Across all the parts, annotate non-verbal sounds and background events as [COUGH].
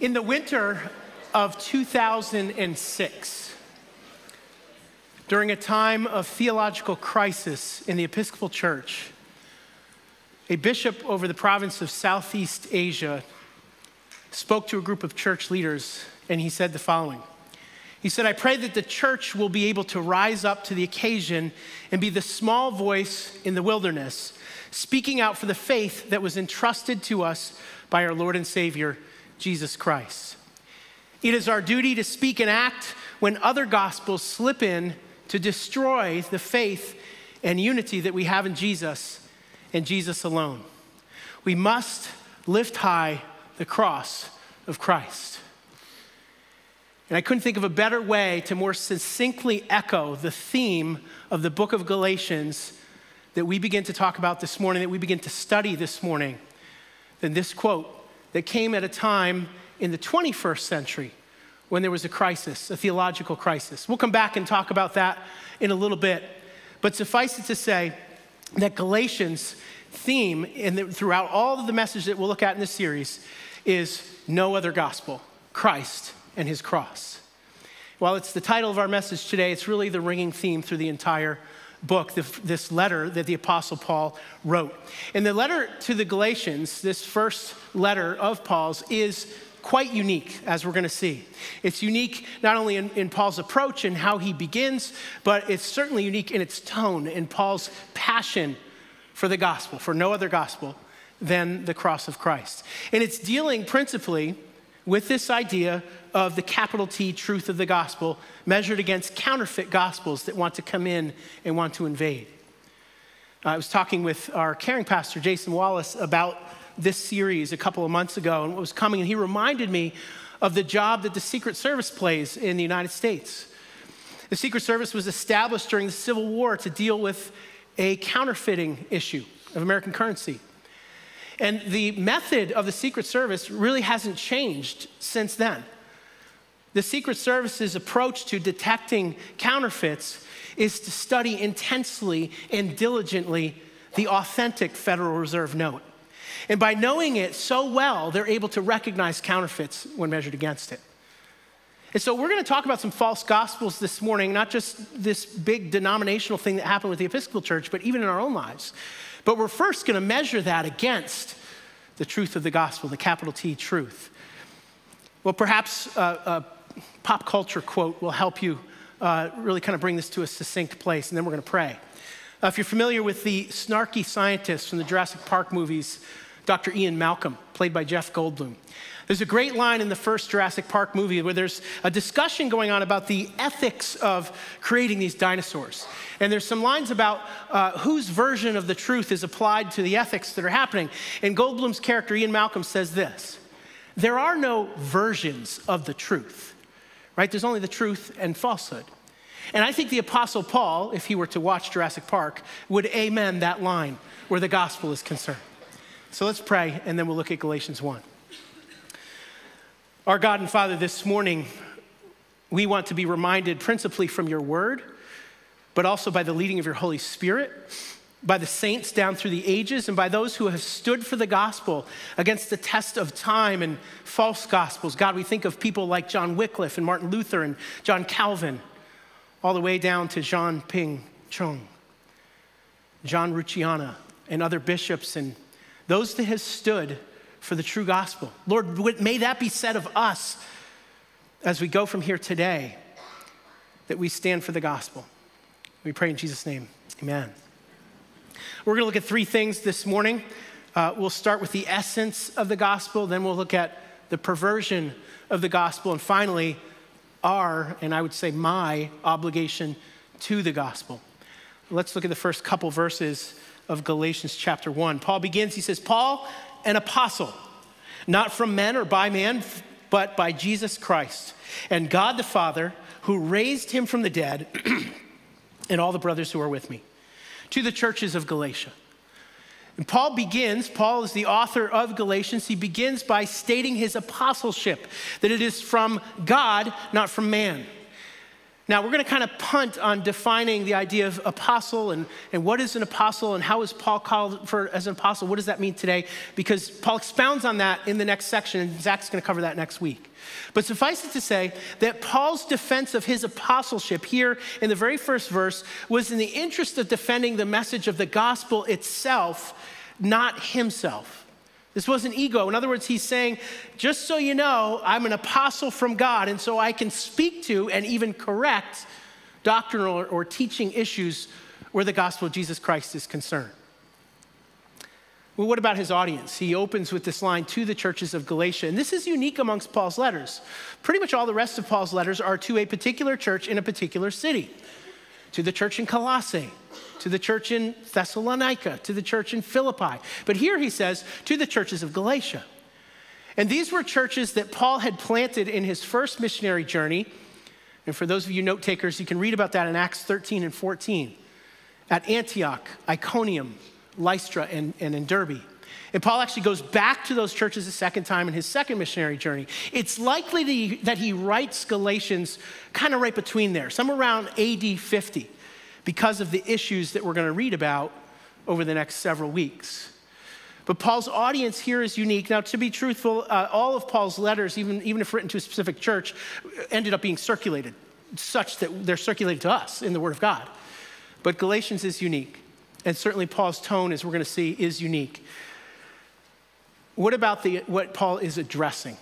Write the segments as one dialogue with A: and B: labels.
A: In the winter of 2006, during a time of theological crisis in the Episcopal Church, a bishop over the province of Southeast Asia spoke to a group of church leaders and he said the following. He said, I pray that the church will be able to rise up to the occasion and be the small voice in the wilderness, speaking out for the faith that was entrusted to us by our Lord and Savior, Jesus Christ. It is our duty to speak and act when other gospels slip in to destroy the faith and unity that we have in Jesus and Jesus alone. We must lift high the cross of Christ. And I couldn't think of a better way to more succinctly echo the theme of the book of Galatians that we begin to talk about this morning, that we begin to study this morning, than this quote that came at a time in the 21st century when there was a crisis, a theological crisis. We'll come back and talk about that in a little bit. But suffice it to say that Galatians' theme in throughout all of the message that we'll look at in this series is no other gospel, Christ and his cross. While it's the title of our message today, it's really the ringing theme through the entire book, this letter that the Apostle Paul wrote. In the letter to the Galatians, this first letter of Paul's is quite unique, as we're going to see. It's unique not only in, in, Paul's approach and how he begins, but it's certainly unique in its tone, in Paul's passion for the gospel, for no other gospel than the cross of Christ. And it's dealing principally with this idea of the capital T truth of the gospel measured against counterfeit gospels that want to come in and want to invade. I was talking with our caring pastor, Jason Wallace, about this series a couple of months ago and what was coming, and he reminded me of the job that the Secret Service plays in the United States. The Secret Service was established during the Civil War to deal with a counterfeiting issue of American currency. And the method of the Secret Service really hasn't changed since then. The Secret Service's approach to detecting counterfeits is to study intensely and diligently the authentic Federal Reserve note. And by knowing it so well, they're able to recognize counterfeits when measured against it. And so we're going to talk about some false gospels this morning, not just this big denominational thing that happened with the Episcopal Church, but even in our own lives. But we're first going to measure that against the truth of the gospel, the capital T truth. Well, perhaps a, a pop culture quote will help you uh, really kind of bring this to a succinct place, and then we're going to pray. Uh, if you're familiar with the snarky scientist from the Jurassic Park movies, Dr. Ian Malcolm, played by Jeff Goldblum. There's a great line in the first Jurassic Park movie where there's a discussion going on about the ethics of creating these dinosaurs. And there's some lines about uh, whose version of the truth is applied to the ethics that are happening. And Goldblum's character, Ian Malcolm, says this There are no versions of the truth, right? There's only the truth and falsehood. And I think the Apostle Paul, if he were to watch Jurassic Park, would amen that line where the gospel is concerned. So let's pray, and then we'll look at Galatians 1. Our God and Father, this morning, we want to be reminded principally from your word, but also by the leading of your Holy Spirit, by the saints down through the ages, and by those who have stood for the gospel against the test of time and false gospels. God, we think of people like John Wycliffe and Martin Luther and John Calvin, all the way down to Yong Ping Chung, John Rucyahana, and other bishops and those that have stood for the true gospel. Lord, may that be said of us as we go from here today, that we stand for the gospel. We pray in Jesus' name. Amen. We're going to look at three things this morning. Uh, we'll start with the essence of the gospel, then we'll look at the perversion of the gospel, and finally, our, and I would say my, obligation to the gospel. Let's look at the first couple verses of Galatians chapter 1. Paul begins, he says, Paul, an apostle, not from men or by man, but by Jesus Christ and God the Father, who raised him from the dead, [CLEARS THROAT] and all the brothers who are with me, to the churches of Galatia. And Paul begins, Paul is the author of Galatians. He begins by stating his apostleship, that it is from God, not from man. Now, we're going to kind of punt on defining the idea of apostle and, and what is an apostle and how is Paul called for as an apostle? What does that mean today? Because Paul expounds on that in the next section, and Zach's going to cover that next week. But suffice it to say that Paul's defense of his apostleship here in the very first verse was in the interest of defending the message of the gospel itself, not himself. This wasn't ego. In other words, he's saying, just so you know, I'm an apostle from God, and so I can speak to and even correct doctrinal or, or teaching issues where the gospel of Jesus Christ is concerned. Well, what about his audience? He opens with this line to the churches of Galatia. And this is unique amongst Paul's letters. Pretty much all the rest of Paul's letters are to a particular church in a particular city to the church in Colossae, to the church in Thessalonica, to the church in Philippi. But here he says, to the churches of Galatia. And these were churches that Paul had planted in his first missionary journey. And for those of you note takers, you can read about that in Acts 13 and 14 at Antioch, Iconium, Lystra, and, and in Derbe. And Paul actually goes back to those churches a second time in his second missionary journey. It's likely that he writes Galatians kind of right between there, somewhere around AD 50, because of the issues that we're going to read about over the next several weeks. But Paul's audience here is unique. Now, to be truthful, uh, all of Paul's letters, even, even if written to a specific church, ended up being circulated, such that they're circulated to us in the Word of God. But Galatians is unique. And certainly Paul's tone, as we're going to see, is unique. What about the, what Paul is addressing?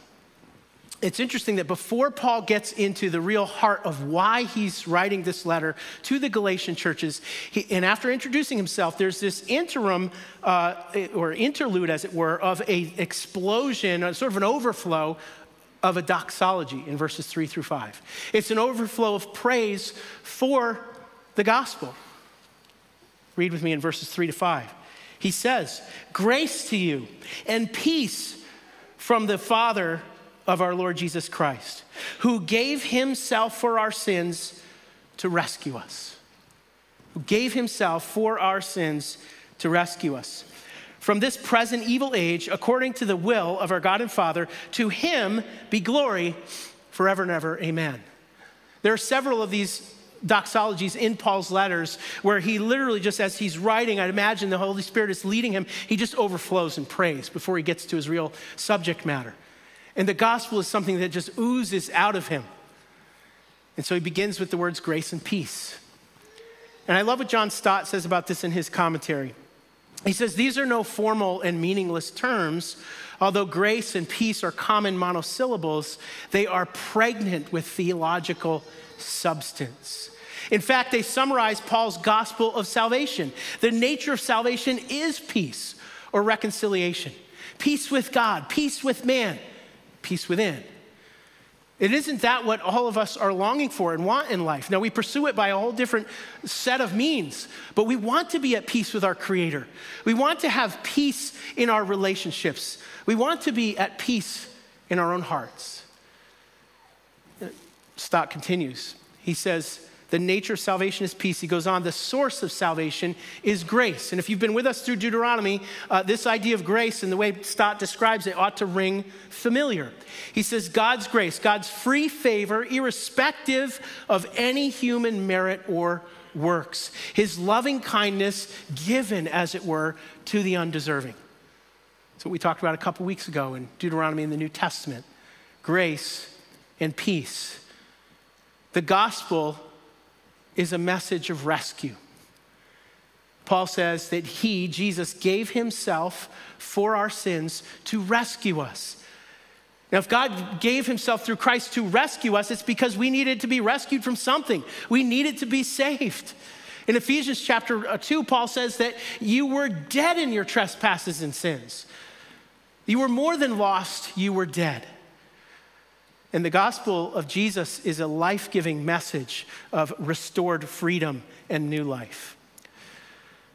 A: It's interesting that before Paul gets into the real heart of why he's writing this letter to the Galatian churches, he, and after introducing himself, there's this interim uh, or interlude, as it were, of a explosion, sort of an overflow of a doxology in verses three through five. It's an overflow of praise for the gospel. Read with me in verses three to five. He says, Grace to you and peace from the Father of our Lord Jesus Christ, who gave himself for our sins to rescue us. Who gave himself for our sins to rescue us. From this present evil age, according to the will of our God and Father, to him be glory forever and ever. Amen. There are several of these doxologies in Paul's letters where he literally just as he's writing, I'd imagine the Holy Spirit is leading him, he just overflows in praise before he gets to his real subject matter. And the gospel is something that just oozes out of him. And so he begins with the words grace and peace. And I love what John Stott says about this in his commentary. He says, These are no formal and meaningless terms. Although grace and peace are common monosyllables, they are pregnant with theological substance. In fact, they summarize Paul's gospel of salvation. The nature of salvation is peace or reconciliation peace with God, peace with man, peace within. It isn't that what all of us are longing for and want in life. Now, we pursue it by a whole different set of means, but we want to be at peace with our Creator. We want to have peace in our relationships. We want to be at peace in our own hearts. Stott continues. He says, the nature of salvation is peace. He goes on, the source of salvation is grace. And if you've been with us through Deuteronomy, uh, this idea of grace and the way Stott describes it ought to ring familiar. He says, God's grace, God's free favor, irrespective of any human merit or works, his loving kindness given, as it were, to the undeserving. That's what we talked about a couple weeks ago in Deuteronomy in the New Testament grace and peace. The gospel is a message of rescue. Paul says that he, Jesus, gave himself for our sins to rescue us. Now, if God gave himself through Christ to rescue us, it's because we needed to be rescued from something. We needed to be saved. In Ephesians chapter uh, 2, Paul says that you were dead in your trespasses and sins. You were more than lost, you were dead. And the gospel of Jesus is a life giving message of restored freedom and new life.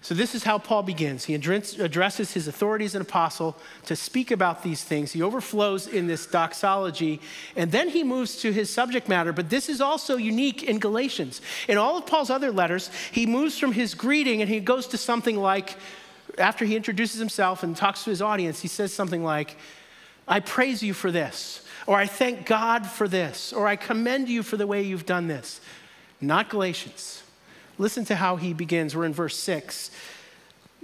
A: So, this is how Paul begins. He addresses his authority as an apostle to speak about these things. He overflows in this doxology, and then he moves to his subject matter. But this is also unique in Galatians. In all of Paul's other letters, he moves from his greeting and he goes to something like, after he introduces himself and talks to his audience, he says something like, I praise you for this or I thank God for this, or I commend you for the way you've done this. not Galatians. Listen to how he begins. We're in verse 6,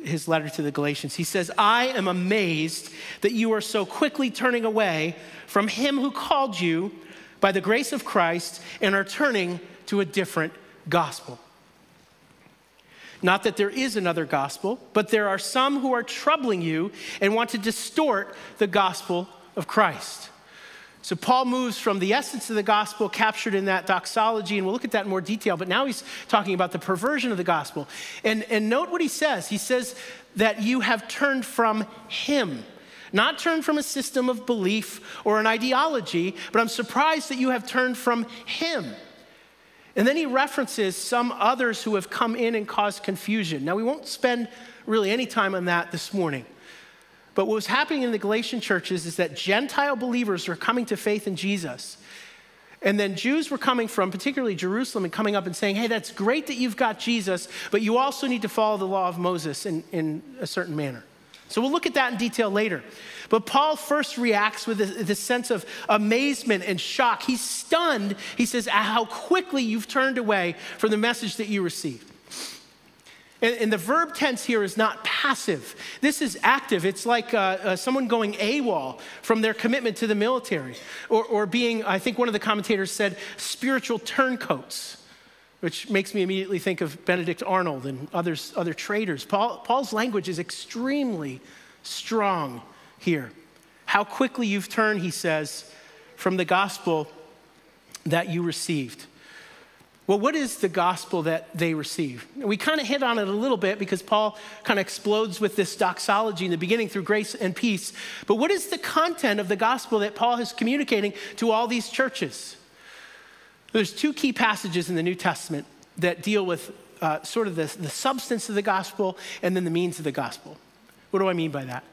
A: his letter to the Galatians. He says, I am amazed that you are so quickly turning away from him who called you by the grace of Christ and are turning to a different gospel. Not that there is another gospel, but there are some who are troubling you and want to distort the gospel of Christ. So Paul moves from the essence of the gospel captured in that doxology, and we'll look at that in more detail, but now he's talking about the perversion of the gospel. And, and note what he says. He says that you have turned from him, not turned from a system of belief or an ideology, but I'm surprised that you have turned from him. And then he references some others who have come in and caused confusion. Now, we won't spend really any time on that this morning. But what was happening in the Galatian churches is that Gentile believers were coming to faith in Jesus. And then Jews were coming from, particularly Jerusalem, and coming up and saying, hey, that's great that you've got Jesus, but you also need to follow the law of Moses in, in a certain manner. So we'll look at that in detail later. But Paul first reacts with this sense of amazement and shock. He's stunned, he says, how quickly you've turned away from the message that you received. And, and the verb tense here is not passive. This is active. It's like uh, uh, someone going AWOL from their commitment to the military, or, or being, I think one of the commentators said, spiritual turncoats which makes me immediately think of Benedict Arnold and others, other traitors. Paul, Paul's language is extremely strong here. How quickly you've turned, he says, from the gospel that you received. Well, what is the gospel that they receive? We kind of hit on it a little bit because Paul kind of explodes with this doxology in the beginning through grace and peace. But what is the content of the gospel that Paul is communicating to all these churches? There's two key passages in the New Testament that deal with uh, sort of the, the substance of the gospel and then the means of the gospel. What do I mean by that?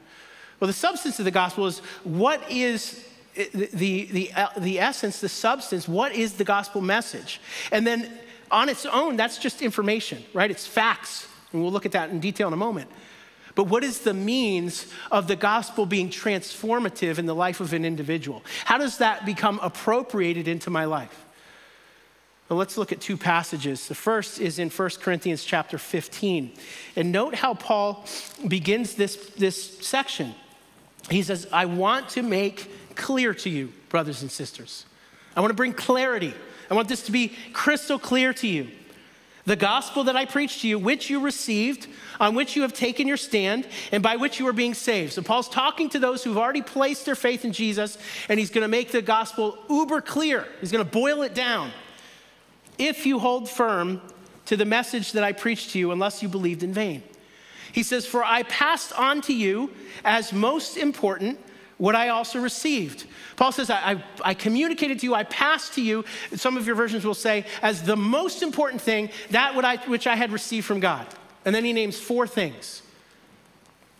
A: Well, the substance of the gospel is what is the, the, uh, the essence, the substance, what is the gospel message? And then on its own, that's just information, right? It's facts. And we'll look at that in detail in a moment. But what is the means of the gospel being transformative in the life of an individual? How does that become appropriated into my life? Well, let's look at two passages. The first is in 1 Corinthians chapter 15. And note how Paul begins this, this section. He says, I want to make clear to you, brothers and sisters. I want to bring clarity. I want this to be crystal clear to you. The gospel that I preached to you, which you received, on which you have taken your stand, and by which you are being saved. So, Paul's talking to those who've already placed their faith in Jesus, and he's going to make the gospel uber clear. He's going to boil it down. If you hold firm to the message that I preached to you, unless you believed in vain. He says, For I passed on to you as most important what I also received. Paul says, I, I, I, communicated to you, I passed to you, some of your versions will say, as the most important thing, that I, which I had received from God. And then he names four things.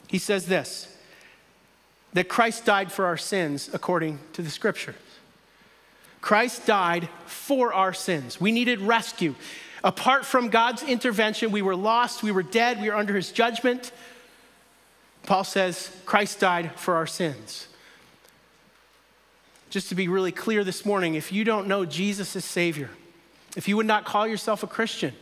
A: He says this that Christ died for our sins according to the scriptures. Christ died for our sins. We needed rescue. Apart from God's intervention, we were lost, we were dead, we were under his judgment. Paul says Christ died for our sins. Just to be really clear this morning, if you don't know Jesus as Savior, if you would not call yourself a Christian,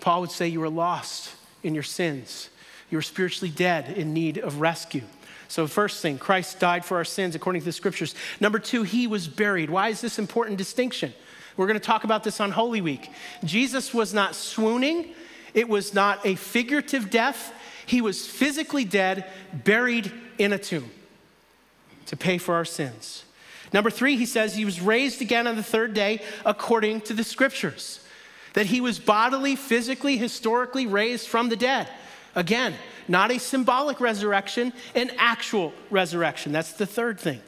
A: Paul would say you were lost in your sins. You were spiritually dead in need of rescue. So, first thing, Christ died for our sins according to the scriptures. Number two, he was buried. Why is this important distinction? We're going to talk about this on Holy Week. Jesus was not swooning, it was not a figurative death, he was physically dead, buried in a tomb to pay for our sins. Number three, he says he was raised again on the third day according to the scriptures, that he was bodily, physically, historically raised from the dead. Again, not a symbolic resurrection, an actual resurrection. That's the third thing.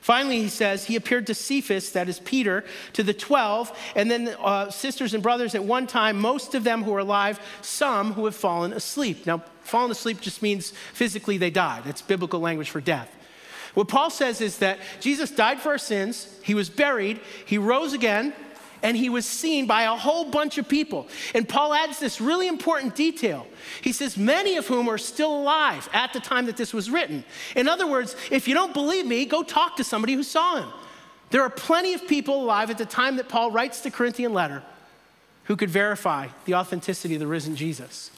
A: Finally, he says he appeared to Cephas, that is Peter, to the 12, and then uh, sisters and brothers at one time, most of them who are alive, some who have fallen asleep. Now, fallen asleep just means physically they died. That's biblical language for death. What Paul says is that Jesus died for our sins, he was buried, he rose again, and he was seen by a whole bunch of people. And Paul adds this really important detail. He says, many of whom are still alive at the time that this was written. In other words, if you don't believe me, go talk to somebody who saw him. There are plenty of people alive at the time that Paul writes the Corinthian letter who could verify the authenticity of the risen Jesus.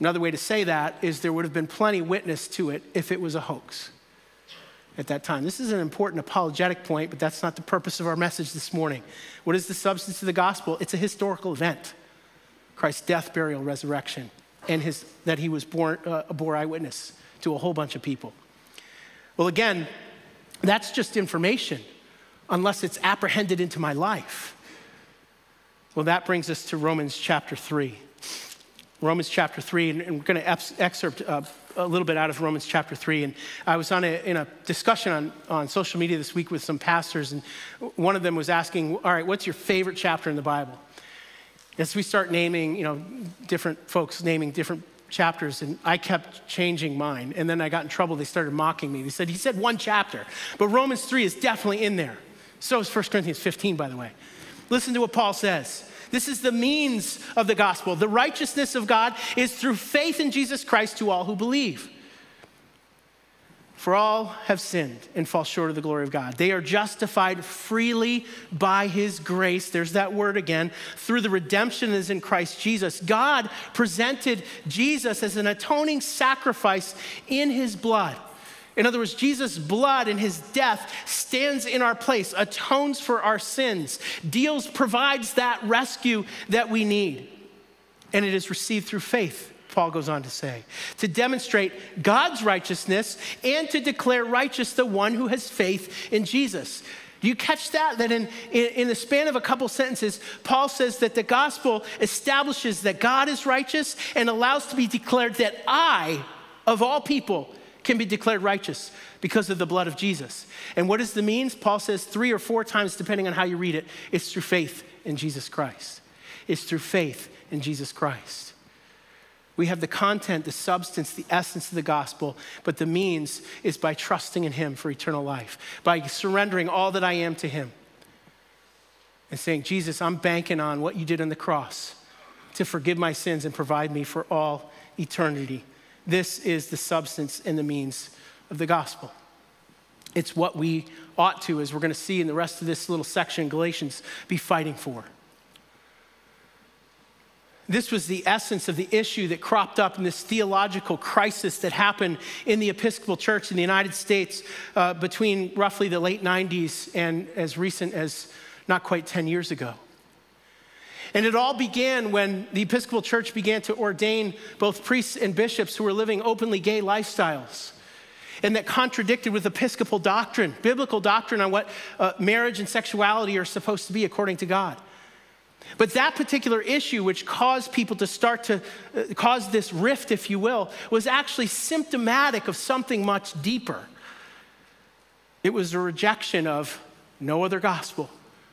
A: Another way to say that is there would have been plenty witness to it if it was a hoax at that time. This is an important apologetic point, but that's not the purpose of our message this morning. What is the substance of the gospel? It's a historical event Christ's death, burial, resurrection, and his, that he was born, uh, bore eyewitness to a whole bunch of people. Well, again, that's just information unless it's apprehended into my life. Well, that brings us to Romans chapter 3. Romans chapter 3, and we're going to excerpt uh, a little bit out of Romans chapter 3. And I was on a, in a discussion on, on social media this week with some pastors, and one of them was asking, All right, what's your favorite chapter in the Bible? As we start naming, you know, different folks naming different chapters, and I kept changing mine. And then I got in trouble. They started mocking me. They said, He said one chapter, but Romans 3 is definitely in there. So is 1 Corinthians 15, by the way. Listen to what Paul says. This is the means of the gospel. The righteousness of God is through faith in Jesus Christ to all who believe. For all have sinned and fall short of the glory of God. They are justified freely by his grace. There's that word again. Through the redemption that is in Christ Jesus. God presented Jesus as an atoning sacrifice in his blood. In other words, Jesus' blood and his death stands in our place, atones for our sins, deals, provides that rescue that we need. And it is received through faith, Paul goes on to say, to demonstrate God's righteousness and to declare righteous the one who has faith in Jesus. Do you catch that? That in, in, in, the span of a couple sentences, Paul says that the gospel establishes that God is righteous and allows to be declared that I, of all people, can be declared righteous because of the blood of Jesus. And what is the means? Paul says three or four times, depending on how you read it, it's through faith in Jesus Christ. It's through faith in Jesus Christ. We have the content, the substance, the essence of the gospel, but the means is by trusting in Him for eternal life, by surrendering all that I am to Him and saying, Jesus, I'm banking on what you did on the cross to forgive my sins and provide me for all eternity. This is the substance and the means of the gospel. It's what we ought to, as we're going to see in the rest of this little section, Galatians, be fighting for. This was the essence of the issue that cropped up in this theological crisis that happened in the Episcopal Church in the United States uh, between roughly the late 90s and as recent as not quite 10 years ago. And it all began when the Episcopal Church began to ordain both priests and bishops who were living openly gay lifestyles. And that contradicted with Episcopal doctrine, biblical doctrine on what uh, marriage and sexuality are supposed to be according to God. But that particular issue, which caused people to start to uh, cause this rift, if you will, was actually symptomatic of something much deeper. It was a rejection of no other gospel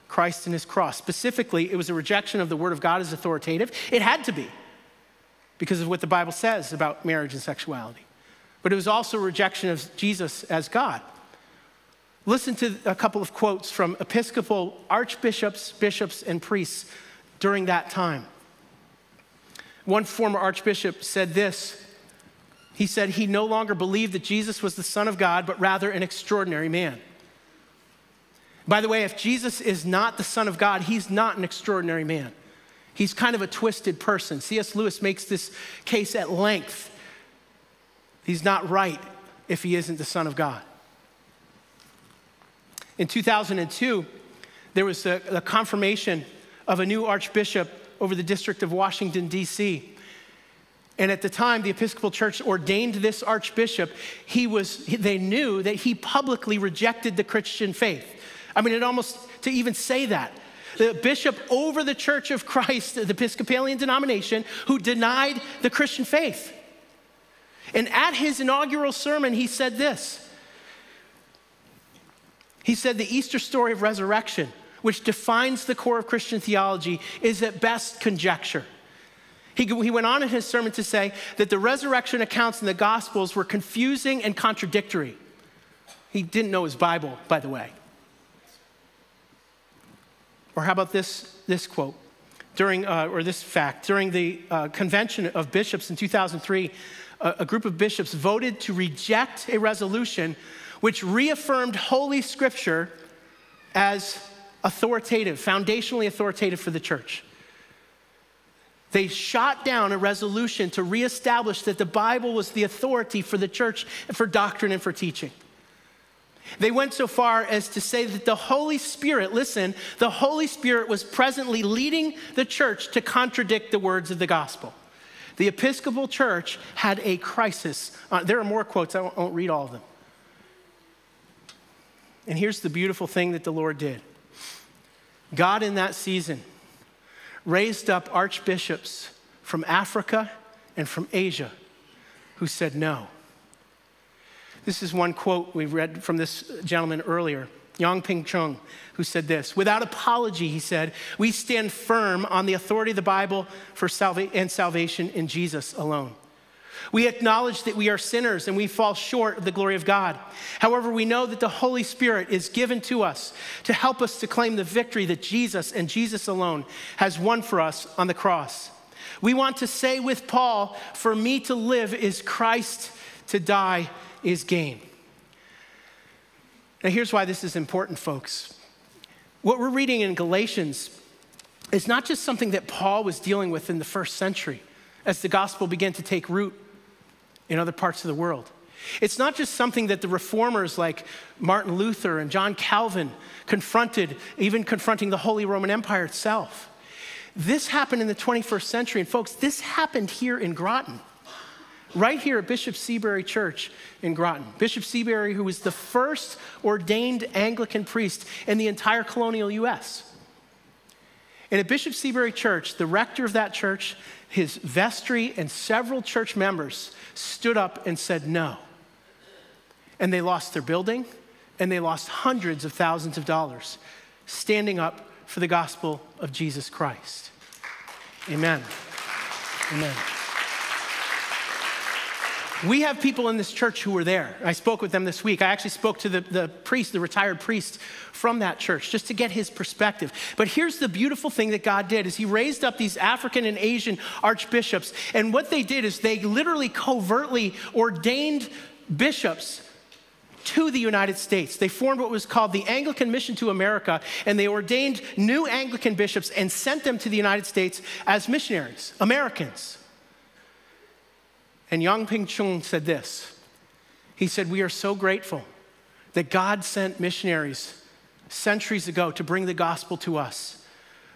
A: Christ and his cross. Specifically, it was a rejection of the word of God as authoritative. It had to be because of what the Bible says about marriage and sexuality. But it was also a rejection of Jesus as God. Listen to a couple of quotes from Episcopal archbishops, bishops, and priests during that time. One former archbishop said this. He said he no longer believed that Jesus was the Son of God, but rather an extraordinary man. By the way, if Jesus is not the Son of God, he's not an extraordinary man. He's kind of a twisted person. C.S. Lewis makes this case at length. He's not right if he isn't the Son of God. In 2002, there was a confirmation of a new archbishop over the District of Washington, D.C. And at the time, the Episcopal Church ordained this archbishop. He was, they knew that he publicly rejected the Christian faith. I mean, it almost, to even say that, the bishop over the Church of Christ, the Episcopalian denomination, who denied the Christian faith. And at his inaugural sermon, he said this. He said, The Easter story of resurrection, which defines the core of Christian theology, is at best conjecture. He, he went on in his sermon to say that the resurrection accounts in the Gospels were confusing and contradictory. He didn't know his Bible, by the way. Or how about this, this quote? During, uh, or this fact, during the uh, convention of bishops in 2003, a, a group of bishops voted to reject a resolution which reaffirmed Holy Scripture as authoritative, foundationally authoritative for the church. They shot down a resolution to reestablish that the Bible was the authority for the church, for doctrine, and for teaching. They went so far as to say that the Holy Spirit, listen, the Holy Spirit was presently leading the church to contradict the words of the gospel. The Episcopal Church had a crisis. Uh, there are more quotes, I won't, I won't read all of them. And here's the beautiful thing that the Lord did God, in that season, raised up archbishops from Africa and from Asia who said no. This is one quote we read from this gentleman earlier, Yong Ping Chung, who said this Without apology, he said, we stand firm on the authority of the Bible for salva- and salvation in Jesus alone. We acknowledge that we are sinners and we fall short of the glory of God. However, we know that the Holy Spirit is given to us to help us to claim the victory that Jesus and Jesus alone has won for us on the cross. We want to say with Paul, For me to live is Christ, to die is gain. Now, here's why this is important, folks. What we're reading in Galatians is not just something that Paul was dealing with in the first century as the gospel began to take root in other parts of the world. It's not just something that the reformers like Martin Luther and John Calvin confronted, even confronting the Holy Roman Empire itself. This happened in the 21st century, and folks, this happened here in Groton right here at Bishop Seabury Church in Groton. Bishop Seabury, who was the first ordained Anglican priest in the entire colonial US. And at Bishop Seabury Church, the rector of that church, his vestry, and several church members stood up and said no. And they lost their building and they lost hundreds of thousands of dollars standing up for the gospel of Jesus Christ. Amen. Amen. We have people in this church who were there. I spoke with them this week. I actually spoke to the, the priest, the retired priest from that church, just to get his perspective. But here's the beautiful thing that God did is he raised up these African and Asian archbishops. And what they did is they literally covertly ordained bishops to the United States. They formed what was called the Anglican Mission to America, and they ordained new Anglican bishops and sent them to the United States as missionaries, Americans. And Yong Ping Chung said this He said, We are so grateful that God sent missionaries centuries ago to bring the gospel to us.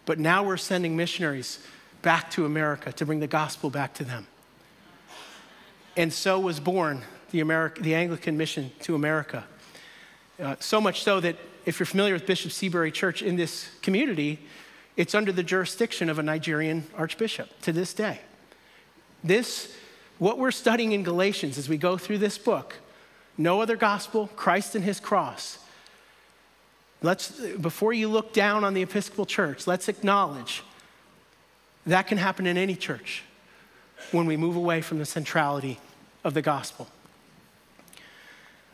A: But now we're sending missionaries back to America to bring the gospel back to them. And so was born the, America, the Anglican mission to America. Uh, so much so that if you're familiar with Bishop Seabury Church in this community, it's under the jurisdiction of a Nigerian archbishop to this day. This what we're studying in Galatians as we go through this book, no other gospel, Christ and his cross. Let's, before you look down on the Episcopal Church, let's acknowledge that can happen in any church when we move away from the centrality of the gospel.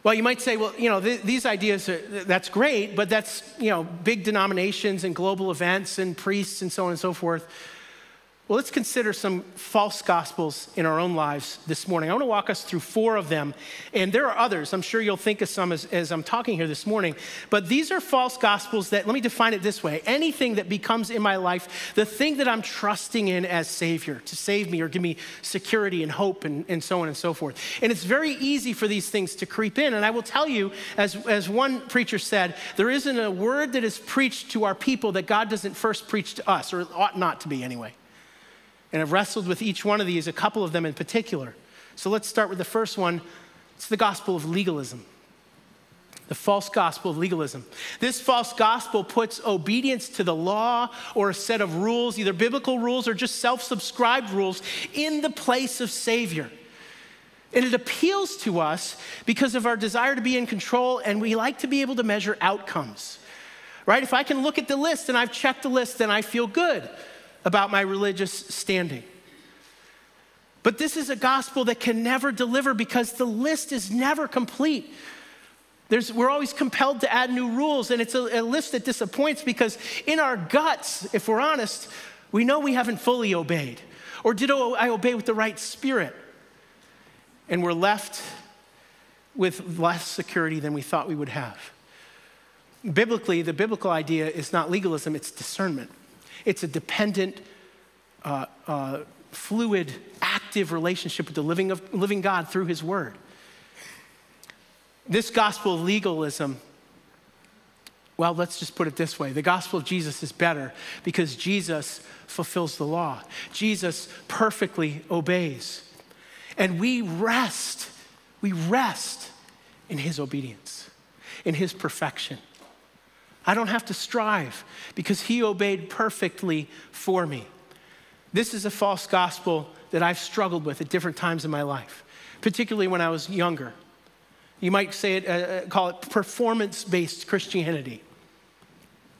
A: Well, you might say, well, you know, th- these ideas, are, that's great, but that's, you know, big denominations and global events and priests and so on and so forth. Well, let's consider some false gospels in our own lives this morning. I want to walk us through four of them, and there are others. I'm sure you'll think of some as, as, I'm talking here this morning. But these are false gospels that, let me define it this way anything that becomes in my life the thing that I'm trusting in as Savior to save me or give me security and hope and, and so on and so forth. And it's very easy for these things to creep in. And I will tell you, as, as one preacher said, there isn't a word that is preached to our people that God doesn't first preach to us, or ought not to be anyway. And I've wrestled with each one of these, a couple of them in particular. So let's start with the first one it's the gospel of legalism. The false gospel of legalism. This false gospel puts obedience to the law or a set of rules, either biblical rules or just self subscribed rules, in the place of Savior. And it appeals to us because of our desire to be in control and we like to be able to measure outcomes. Right? If I can look at the list and I've checked the list, then I feel good about my religious standing. But this is a gospel that can never deliver because the list is never complete. There's, we're always compelled to add new rules, and it's a, a list that disappoints because, in our guts, if we're honest, we know we haven't fully obeyed. Or did I obey with the right spirit? And we're left with less security than we thought we would have. Biblically, the biblical idea is not legalism, it's discernment. It's a dependent uh, uh, fluid, active relationship with the living, of, living God through His Word. This gospel of legalism, well, let's just put it this way the gospel of Jesus is better because Jesus fulfills the law, Jesus perfectly obeys. And we rest, we rest in His obedience, in His perfection. I don't have to strive because He obeyed perfectly for me. This is a false gospel that I've struggled with at different times in my life, particularly when I was younger. You might say it, uh, uh call it performance based Christianity,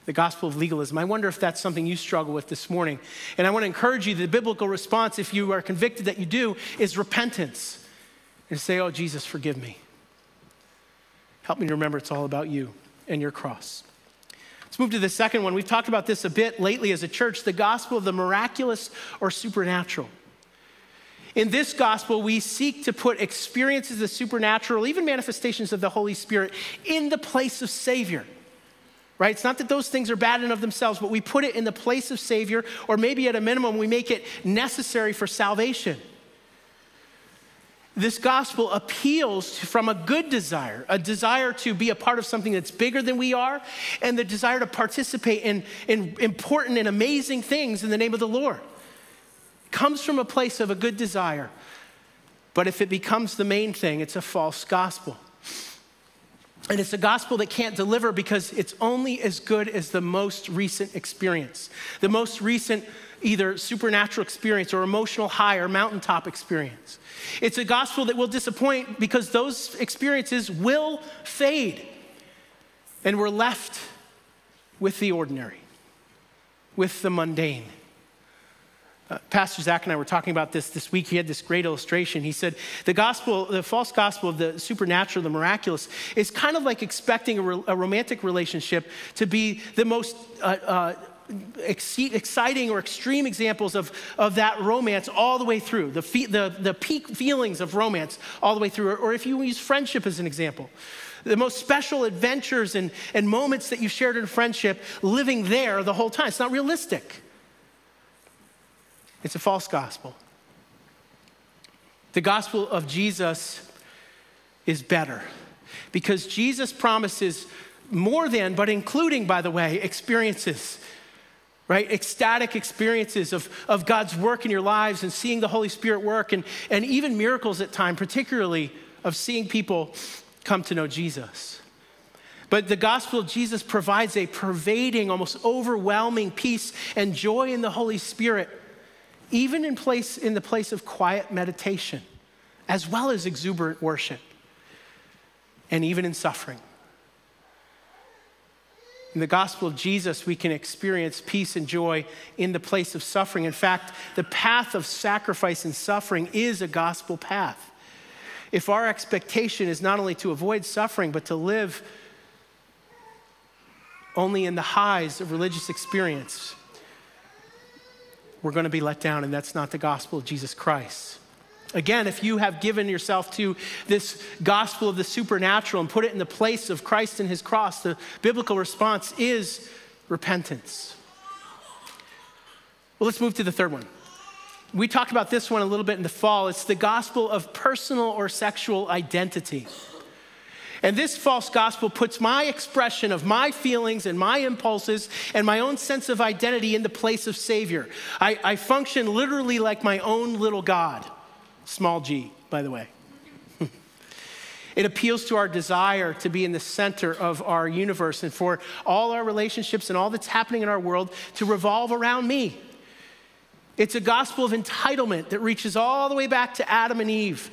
A: the gospel of legalism. I wonder if that's something you struggle with this morning. And I want to encourage you the biblical response, if you are convicted that you do, is repentance. And say, Oh, Jesus, forgive me. Help me to remember it's all about you and your cross. Let's move to the second one. We've talked about this a bit lately as a church the gospel of the miraculous or supernatural. In this gospel, we seek to put experiences of supernatural, even manifestations of the Holy Spirit, in the place of Savior. Right? It's not that those things are bad in of themselves, but we put it in the place of Savior, or maybe at a minimum, we make it necessary for salvation this gospel appeals from a good desire, a desire to be a part of something that's bigger than we are, and the desire to participate in, in important and amazing things in the name of the Lord. It comes from a place of a good desire. But if it becomes the main thing, it's a false gospel. And it's a gospel that can't deliver because it's only as good as the most recent experience, the most recent either supernatural experience or emotional high or mountaintop experience. It's a gospel that will disappoint because those experiences will fade. And we're left with the ordinary, with the mundane. Uh, Pastor Zach and I were talking about this this week. He had this great illustration. He said, The gospel, the false gospel of the supernatural, the miraculous, is kind of like expecting a, re- a romantic relationship to be the most uh, uh, exciting or extreme examples of, of that romance all the way through, the, fe- the, the peak feelings of romance all the way through. Or, or if you use friendship as an example, the most special adventures and, and moments that you shared in friendship living there the whole time. It's not realistic, it's a false gospel. The gospel of Jesus is better because Jesus promises more than, but including, by the way, experiences right? Ecstatic experiences of, of God's work in your lives and seeing the Holy Spirit work, and, and even miracles at times, particularly of seeing people come to know Jesus. But the gospel of Jesus provides a pervading, almost overwhelming peace and joy in the Holy Spirit, even in, place, in the place of quiet meditation, as well as exuberant worship, and even in suffering. In the gospel of Jesus, we can experience peace and joy in the place of suffering. In fact, the path of sacrifice and suffering is a gospel path. If our expectation is not only to avoid suffering, but to live only in the highs of religious experience, we're going to be let down, and that's not the gospel of Jesus Christ. Again, if you have given yourself to this gospel of the supernatural and put it in the place of Christ and his cross, the biblical response is repentance. Well, let's move to the third one. We talked about this one a little bit in the fall. It's the gospel of personal or sexual identity. And this false gospel puts my expression of my feelings and my impulses and my own sense of identity in the place of Savior. I, I function literally like my own little God. Small g, by the way. [LAUGHS] it appeals to our desire to be in the center of our universe and for all our relationships and all that's happening in our world to revolve around me. It's a gospel of entitlement that reaches all the way back to Adam and Eve.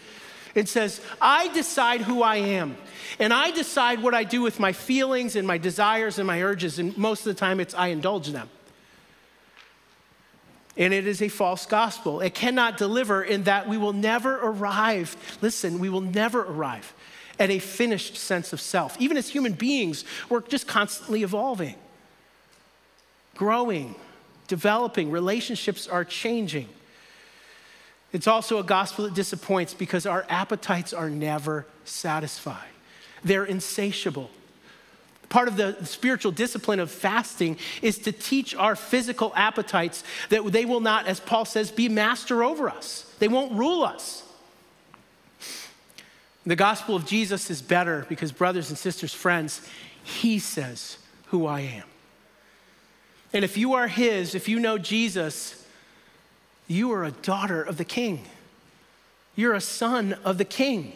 A: It says, I decide who I am, and I decide what I do with my feelings and my desires and my urges, and most of the time it's I indulge them and it is a false gospel. It cannot deliver in that we will never arrive, listen, we will never arrive at a finished sense of self. Even as human beings, we're just constantly evolving, growing, developing, relationships are changing. It's also a gospel that disappoints because our appetites are never satisfied, they're insatiable. Part of the spiritual discipline of fasting is to teach our physical appetites that they will not, as Paul says, be master over us. They won't rule us. The gospel of Jesus is better because, brothers and sisters, friends, he says who I am. And if you are his, if you know Jesus, you are a daughter of the king. You're a son of the king.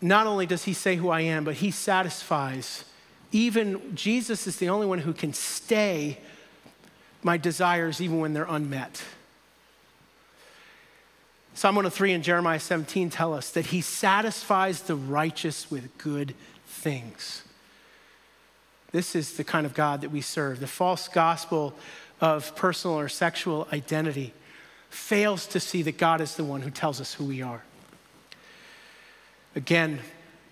A: Not only does he say who I am, but he satisfies. Even Jesus is the only one who can stay my desires even when they're unmet. Psalm 103 and Jeremiah 17 tell us that he satisfies the righteous with good things. This is the kind of God that we serve. The false gospel of personal or sexual identity fails to see that God is the one who tells us who we are. Again,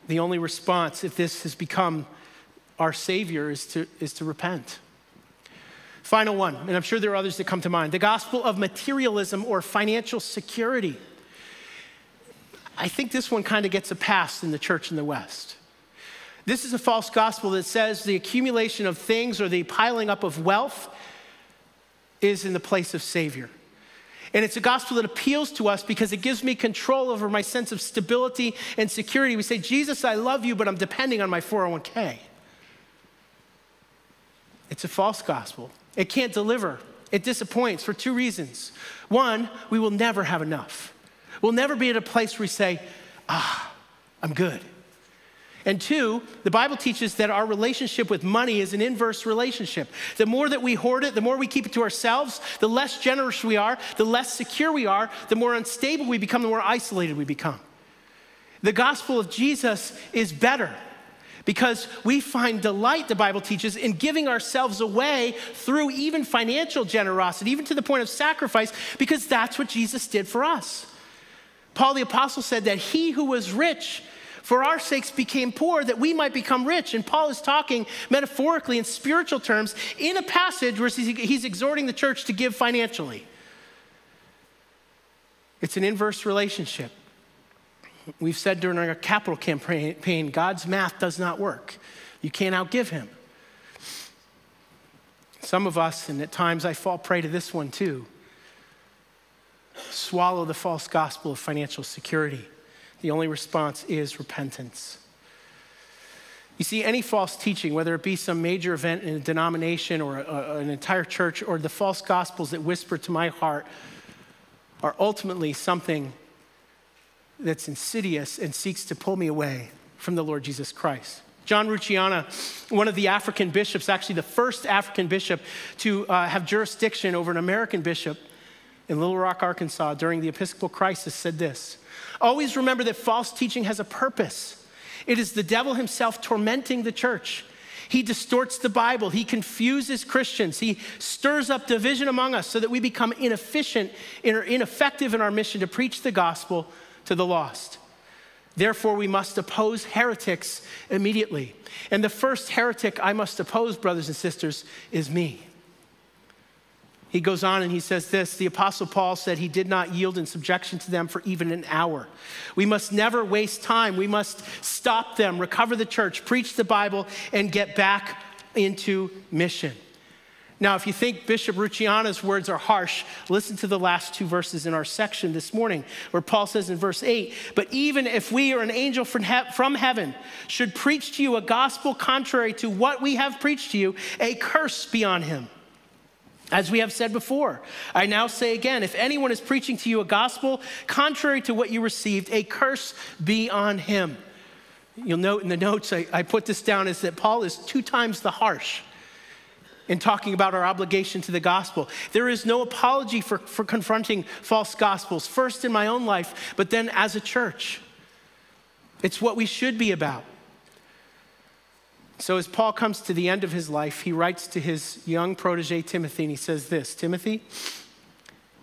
A: the only response, if this has become our Savior, is to, is to repent. Final one, and I'm sure there are others that come to mind the gospel of materialism or financial security. I think this one kind of gets a pass in the church in the West. This is a false gospel that says the accumulation of things or the piling up of wealth is in the place of Savior. And it's a gospel that appeals to us because it gives me control over my sense of stability and security. We say, Jesus, I love you, but I'm depending on my 401k. It's a false gospel. It can't deliver. It disappoints for two reasons. One, we will never have enough. We'll never be at a place where we say, ah, I'm good. And two, the Bible teaches that our relationship with money is an inverse relationship. The more that we hoard it, the more we keep it to ourselves, the less generous we are, the less secure we are, the more unstable we become, the more isolated we become. The gospel of Jesus is better because we find delight, the Bible teaches, in giving ourselves away through even financial generosity, even to the point of sacrifice, because that's what Jesus did for us. Paul the Apostle said that he who was rich for our sakes became poor that we might become rich. And Paul is talking metaphorically in spiritual terms in a passage where he's exhorting the church to give financially. It's an inverse relationship. We've said during our capital campaign, God's math does not work. You can't outgive him. Some of us, and at times I fall prey to this one too, swallow the false gospel of financial security. The only response is repentance. You see, any false teaching, whether it be some major event in a denomination or a, an entire church, or the false gospels that whisper to my heart, are ultimately something that's insidious and seeks to pull me away from the Lord Jesus Christ. John Rucyahana, one of the African bishops, actually the first African bishop to uh, have jurisdiction over an American bishop in Little Rock, Arkansas during the Episcopal crisis, said this Always remember that false teaching has a purpose. It is the devil himself tormenting the church. He distorts the Bible. He confuses Christians. He stirs up division among us so that we become inefficient or ineffective in our mission to preach the gospel to the lost. Therefore, we must oppose heretics immediately. And the first heretic I must oppose, brothers and sisters, is me. He goes on and he says this The Apostle Paul said he did not yield in subjection to them for even an hour. We must never waste time. We must stop them, recover the church, preach the Bible, and get back into mission. Now, if you think Bishop Rucyahana's words are harsh, listen to the last two verses in our section this morning, where Paul says in verse 8, But even if we or an angel from, he- from heaven should preach to you a gospel contrary to what we have preached to you, a curse be on him. As we have said before, I now say again if anyone is preaching to you a gospel contrary to what you received, a curse be on him. You'll note in the notes, I, I put this down, is that Paul is two times the harsh in talking about our obligation to the gospel. There is no apology for, for confronting false gospels, first in my own life, but then as a church. It's what we should be about. So, as Paul comes to the end of his life, he writes to his young protege Timothy, and he says this Timothy,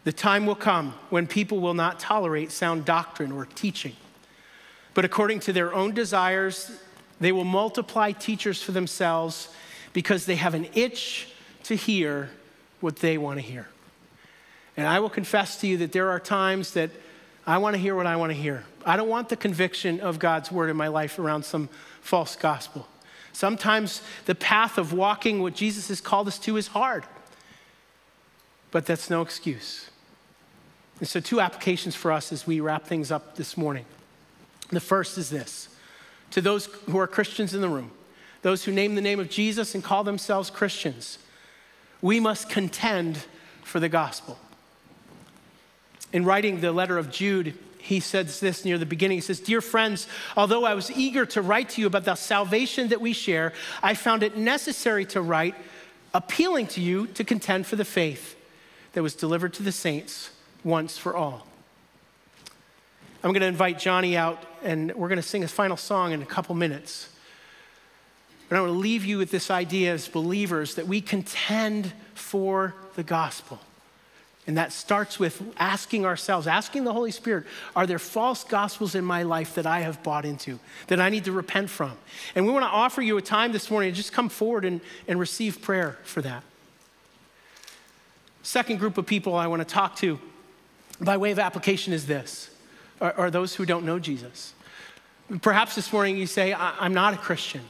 A: the time will come when people will not tolerate sound doctrine or teaching, but according to their own desires, they will multiply teachers for themselves because they have an itch to hear what they want to hear. And I will confess to you that there are times that I want to hear what I want to hear. I don't want the conviction of God's word in my life around some false gospel. Sometimes the path of walking what Jesus has called us to is hard, but that's no excuse. And so, two applications for us as we wrap things up this morning. The first is this to those who are Christians in the room, those who name the name of Jesus and call themselves Christians, we must contend for the gospel. In writing the letter of Jude, he says this near the beginning. He says, Dear friends, although I was eager to write to you about the salvation that we share, I found it necessary to write, appealing to you to contend for the faith that was delivered to the saints once for all. I'm going to invite Johnny out, and we're going to sing his final song in a couple minutes. But I want to leave you with this idea as believers that we contend for the gospel. And that starts with asking ourselves, asking the Holy Spirit, are there false gospels in my life that I have bought into, that I need to repent from? And we want to offer you a time this morning to just come forward and, and receive prayer for that. Second group of people I want to talk to by way of application is this are, are those who don't know Jesus. Perhaps this morning you say, I'm not a Christian.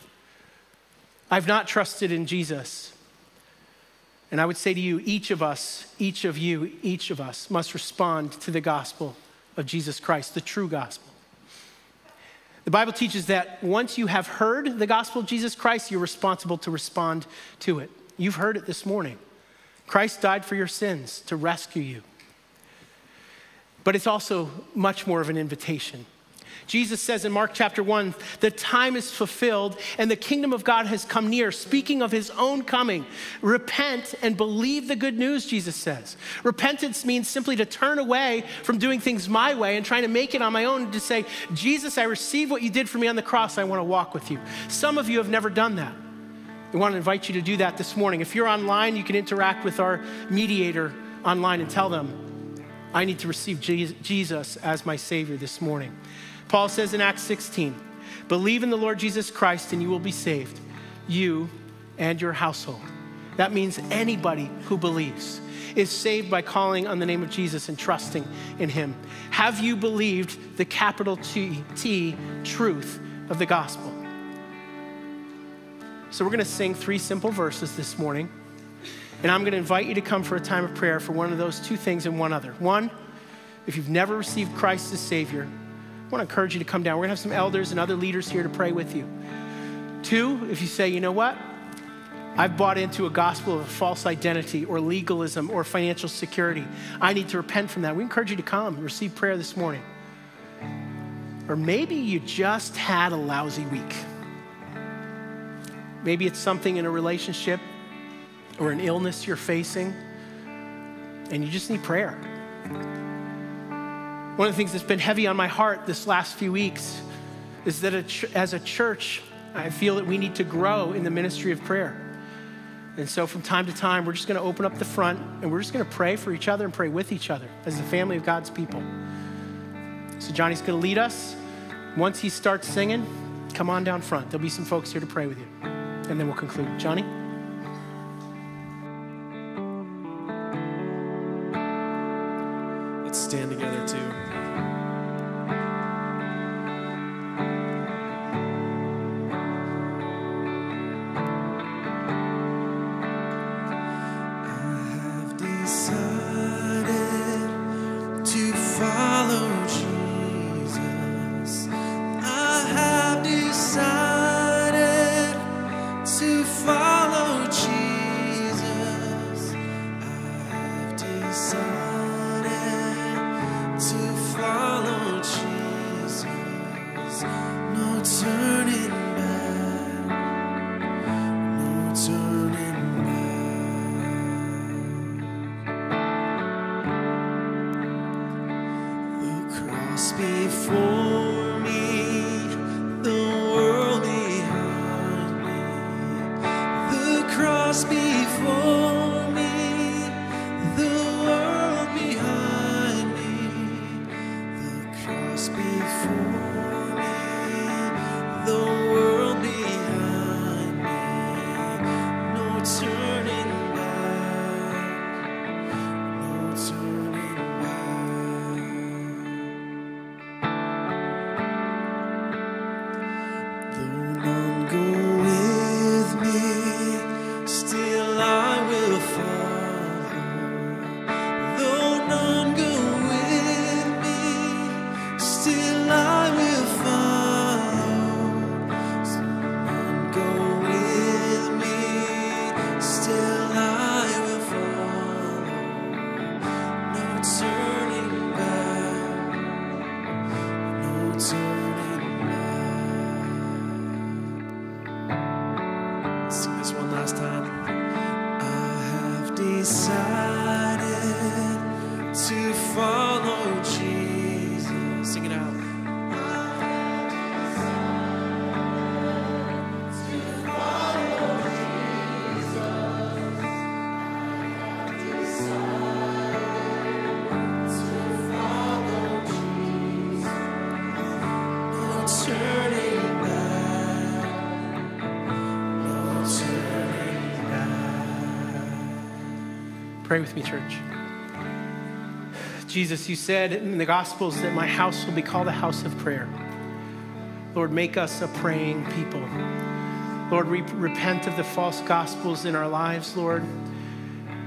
A: I've not trusted in Jesus. And I would say to you, each of us, each of you, each of us must respond to the gospel of Jesus Christ, the true gospel. The Bible teaches that once you have heard the gospel of Jesus Christ, you're responsible to respond to it. You've heard it this morning. Christ died for your sins to rescue you. But it's also much more of an invitation. Jesus says in Mark chapter 1, the time is fulfilled and the kingdom of God has come near, speaking of his own coming. Repent and believe the good news, Jesus says. Repentance means simply to turn away from doing things my way and trying to make it on my own to say, Jesus, I receive what you did for me on the cross. I want to walk with you. Some of you have never done that. We want to invite you to do that this morning. If you're online, you can interact with our mediator online and tell them, I need to receive Jesus as my Savior this morning. Paul says in Acts 16, believe in the Lord Jesus Christ and you will be saved, you and your household. That means anybody who believes is saved by calling on the name of Jesus and trusting in him. Have you believed the capital T, T truth of the gospel? So we're going to sing three simple verses this morning. And I'm going to invite you to come for a time of prayer for one of those two things and one other. One, if you've never received Christ as Savior, want to encourage you to come down. We're going to have some elders and other leaders here to pray with you. Two, if you say, you know what? I've bought into a gospel of false identity or legalism or financial security. I need to repent from that. We encourage you to come and receive prayer this morning. Or maybe you just had a lousy week. Maybe it's something in a relationship or an illness you're facing, and you just need prayer. One of the things that's been heavy on my heart this last few weeks is that as a church, I feel that we need to grow in the ministry of prayer. And so from time to time, we're just going to open up the front and we're just going to pray for each other and pray with each other as the family of God's people. So Johnny's going to lead us. Once he starts singing, come on down front. There'll be some folks here to pray with you. And then we'll conclude. Johnny? Pray with me, church. Jesus, you said in the Gospels that my house will be called a house of prayer. Lord, make us a praying people. Lord, we repent of the false gospels in our lives, Lord.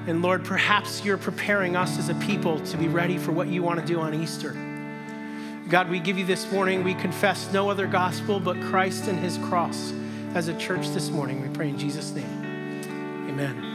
A: And Lord, perhaps you're preparing us as a people to be ready for what you want to do on Easter. God, we give you this morning, we confess no other gospel but Christ and his cross as a church this morning. We pray in Jesus' name. Amen.